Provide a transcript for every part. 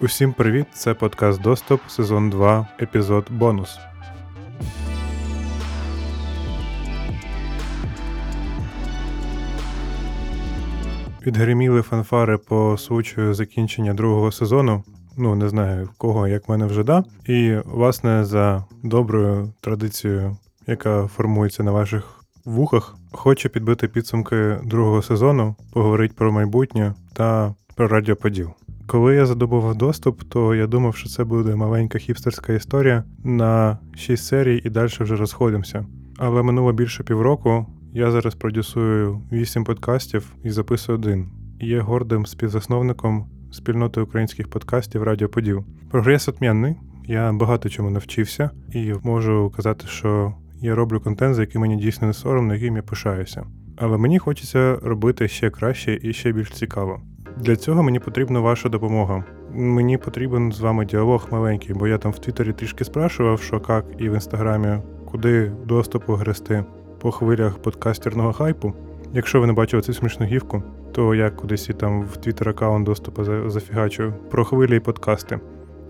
Усім привіт! Це подкаст Доступ, сезон 2, епізод бонус. Відгриміли фанфари по случаю закінчення другого сезону. Ну, не знаю кого, як мене вже да. І, власне, за доброю традицією, яка формується на ваших вухах, хочу підбити підсумки другого сезону, поговорити про майбутнє та про радіоподіл. Коли я задобував доступ, то я думав, що це буде маленька хіпстерська історія на 6 серій і далі вже розходимося. Але минуло більше півроку. Я зараз продюсую 8 подкастів і записую один. Є гордим співзасновником спільноти українських подкастів Радіо Поділ. Прогрес отмінний. Я багато чому навчився і можу казати, що я роблю контент, за який мені дійсно не соромно, яким я пишаюся. Але мені хочеться робити ще краще і ще більш цікаво. Для цього мені потрібна ваша допомога. Мені потрібен з вами діалог маленький, бо я там в Твіттері трішки спрашував, що як, і в інстаграмі, куди доступу грести по хвилях подкастерного хайпу. Якщо ви не бачили цю смішну гівку, то я кудись і там в твіттер аккаунт доступу зафігачую про хвилі і подкасти.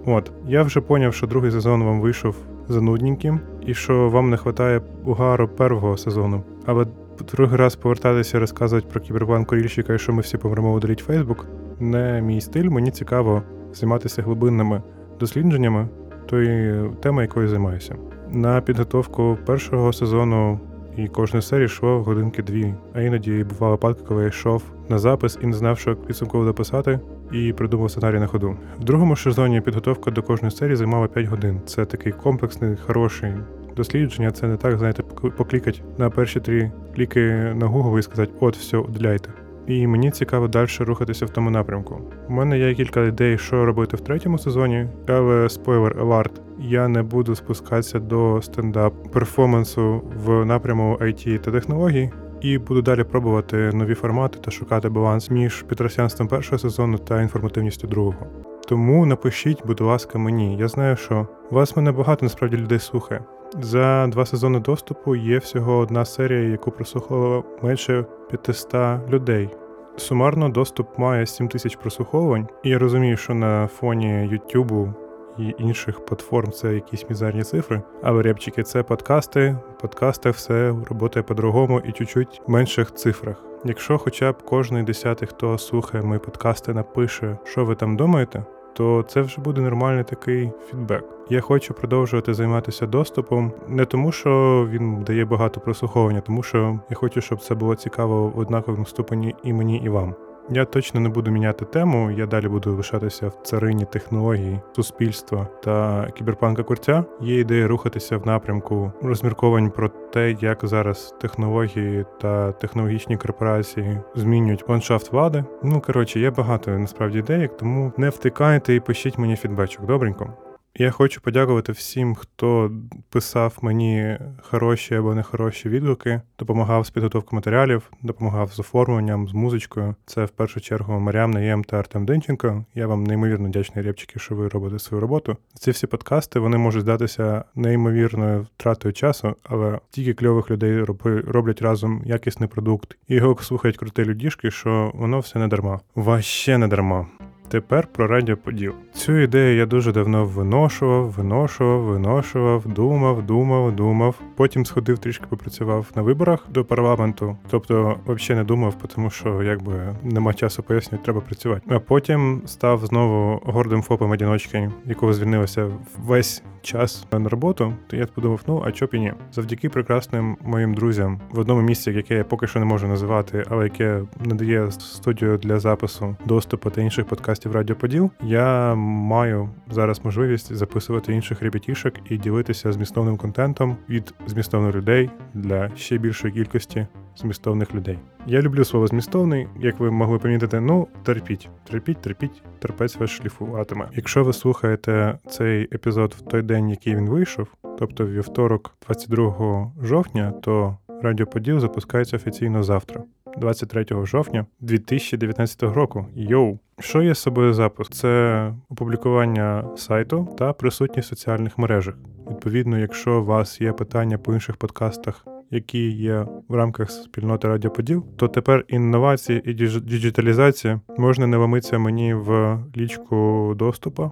От, я вже поняв, що другий сезон вам вийшов занудненьким, і що вам не вистачає угару першого сезону. Але другий раз повертатися розказувати про кіберпанк корільщика і що ми всі помремо удаліть Фейсбук, не мій стиль. Мені цікаво займатися глибинними дослідженнями тої теми, якою займаюся. На підготовку першого сезону і кожної серії йшло годинки дві. А іноді бували випадки, коли я йшов на запис і не знав, що підсумково дописати, і придумав сценарій на ходу. В другому сезоні підготовка до кожної серії займала 5 годин. Це такий комплексний, хороший дослідження. Це не так, знаєте, поклікати на перші три кліки на Google і сказати, от, все, удаляйте. І мені цікаво далі рухатися в тому напрямку. У мене є кілька ідей, що робити в третьому сезоні, але спойлер аларт, я не буду спускатися до стендап перформансу в напряму IT та технологій. І буду далі пробувати нові формати та шукати баланс між підросянством першого сезону та інформативністю другого. Тому напишіть, будь ласка, мені. Я знаю, що вас мене багато насправді людей слухає. За два сезони доступу є всього одна серія, яку прослухало менше 500 людей. Сумарно доступ має 7 тисяч прослуховувань, і я розумію, що на фоні Ютубу і інших платформ це якісь мізерні цифри. Але репчики це подкасти. Подкасти все працює по-другому і чуть-чуть в менших цифрах. Якщо хоча б кожний десятий, хто слухає мої подкасти, напише, що ви там думаєте, то це вже буде нормальний такий фідбек. Я хочу продовжувати займатися доступом не тому, що він дає багато прослуховування, тому що я хочу, щоб це було цікаво в однаковому ступені і мені, і вам. Я точно не буду міняти тему. Я далі буду лишатися в царині технологій, суспільства та кіберпанка курця. Є ідея рухатися в напрямку розмірковань про те, як зараз технології та технологічні корпорації змінюють ландшафт влади. Ну коротше, є багато насправді ідей, тому не втикайте і пишіть мені фідбечок. Добренько. Я хочу подякувати всім, хто писав мені хороші або нехороші відгуки, допомагав з підготовкою матеріалів, допомагав з оформленням, з музичкою. Це в першу чергу Маріам Наєм та Артем Денченко. Я вам неймовірно вдячний репчики, що ви робите свою роботу. Ці всі подкасти вони можуть здатися неймовірною втратою часу, але тільки кльових людей роблять разом якісний продукт і його слухають круті людішки, що воно все не дарма. Ваще не дарма. Тепер про радіоподіл. Цю ідею я дуже давно виношував, виношував, виношував, думав, думав, думав. Потім сходив трішки попрацював на виборах до парламенту. Тобто, взагалі не думав, тому що якби нема часу пояснювати, треба працювати. А потім став знову гордим фопом одіночки, якого звільнилося весь час на роботу. То я подумав, ну а чо і ні? Завдяки прекрасним моїм друзям в одному місці, яке я поки що не можу називати, але яке надає студію для запису доступу та інших подкастів подкастів Радіо Поділ, я маю зараз можливість записувати інших ребятішок і ділитися змістовним контентом від змістовних людей для ще більшої кількості змістовних людей. Я люблю слово змістовний, як ви могли помітити, ну терпіть, терпіть, терпіть, терпець вас шліфуватиме. Якщо ви слухаєте цей епізод в той день, який він вийшов, тобто вівторок, 22 жовтня, то Радіо Поділ запускається офіційно завтра. 23 жовтня 2019 року. Йоу! Що є з собою запуск? Це опублікування сайту та присутність в соціальних мережах. Відповідно, якщо у вас є питання по інших подкастах які є в рамках спільноти Радіоподіл, то тепер інновації і діджиталізація можна не ломитися мені в лічку доступу,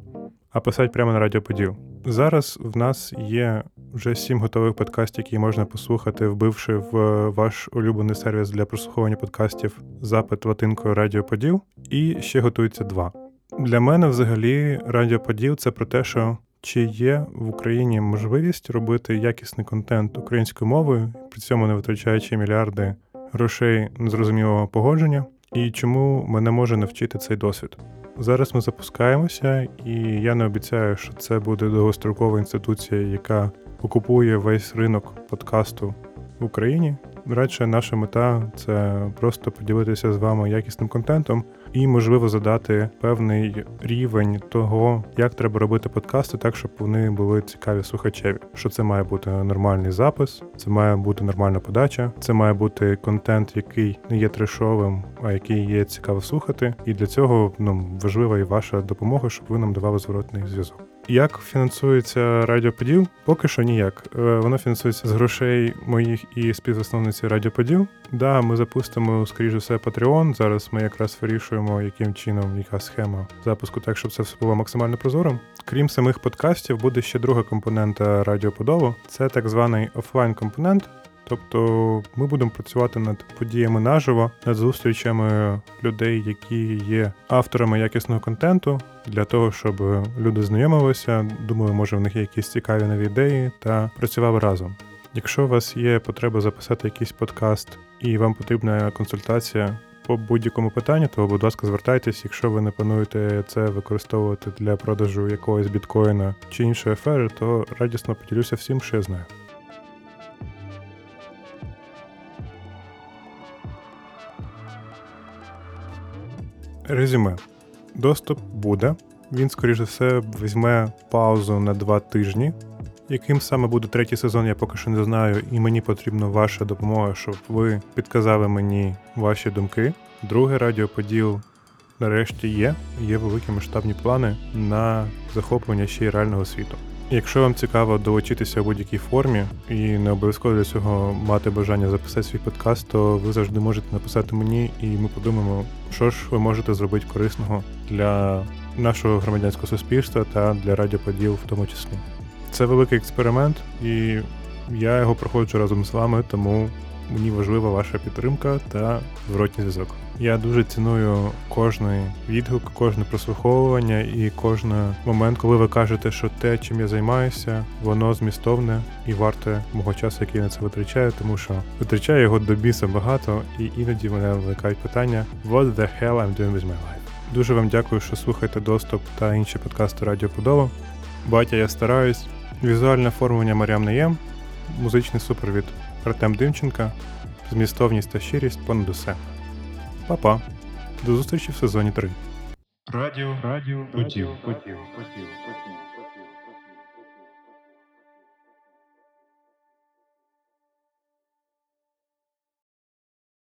а писати прямо на Радіоподіл. Зараз в нас є вже сім готових подкастів, які можна послухати, вбивши в ваш улюблений сервіс для прослуховування подкастів запит латинкою Радіоподіл, і ще готується два. Для мене взагалі Радіоподіл це про те, що чи є в Україні можливість робити якісний контент українською мовою, при цьому не витрачаючи мільярди грошей незрозумілого погодження, і чому мене може навчити цей досвід? Зараз ми запускаємося, і я не обіцяю, що це буде довгострокова інституція, яка окупує весь ринок подкасту в Україні. Радше наша мета це просто поділитися з вами якісним контентом і, можливо, задати певний рівень того, як треба робити подкасти, так щоб вони були цікаві слухачеві. Що це має бути нормальний запис, це має бути нормальна подача, це має бути контент, який не є трешовим, а який є цікаво слухати. І для цього ну важлива і ваша допомога, щоб ви нам давали зворотний зв'язок. Як фінансується Радіоподіл? Поки що ніяк. Е, воно фінансується з грошей моїх і співзасновниці Радіоподіл. Да, ми запустимо, скоріше все, Patreon. Зараз ми якраз вирішуємо, яким чином, яка схема запуску, так щоб це все було максимально прозорим. Крім самих подкастів, буде ще друга компонента Радіоподолу. Це так званий офлайн компонент. Тобто ми будемо працювати над подіями наживо, над зустрічами людей, які є авторами якісного контенту, для того, щоб люди знайомилися. Думаю, може в них є якісь цікаві нові ідеї та працювали разом. Якщо у вас є потреба записати якийсь подкаст і вам потрібна консультація по будь-якому питанню, то, будь ласка, звертайтесь, якщо ви не плануєте це використовувати для продажу якогось біткоїна чи іншої афери, то радісно поділюся всім, що я знаю. Резюме. Доступ буде. Він, скоріш за все, візьме паузу на два тижні. Яким саме буде третій сезон, я поки що не знаю, і мені потрібна ваша допомога, щоб ви підказали мені ваші думки. Друге радіоподіл нарешті є. Є великі масштабні плани на захоплення ще й реального світу. Якщо вам цікаво долучитися у будь-якій формі і не обов'язково для цього мати бажання записати свій подкаст, то ви завжди можете написати мені, і ми подумаємо, що ж ви можете зробити корисного для нашого громадянського суспільства та для радіоподіл в тому числі. Це великий експеримент, і я його проходжу разом з вами, тому мені важлива ваша підтримка та зворотній зв'язок. Я дуже ціную кожний відгук, кожне прослуховування і кожен момент, коли ви кажете, що те, чим я займаюся, воно змістовне і варте мого часу, який я на це витрачаю, тому що витрачаю його до біса багато, і іноді мене виникають питання: What the hell I'm doing with my life? Дуже вам дякую, що слухаєте доступ та інші подкасти Радіо Подово. Батя, я стараюсь. Візуальне оформлення Маріам Наєм, музичний супровід Артем Димченка, змістовність та щирість понад усе. Па-па. До зустрічі в сезоні 3. Радіо, радіо, поділ, поділ, поділ, поділ.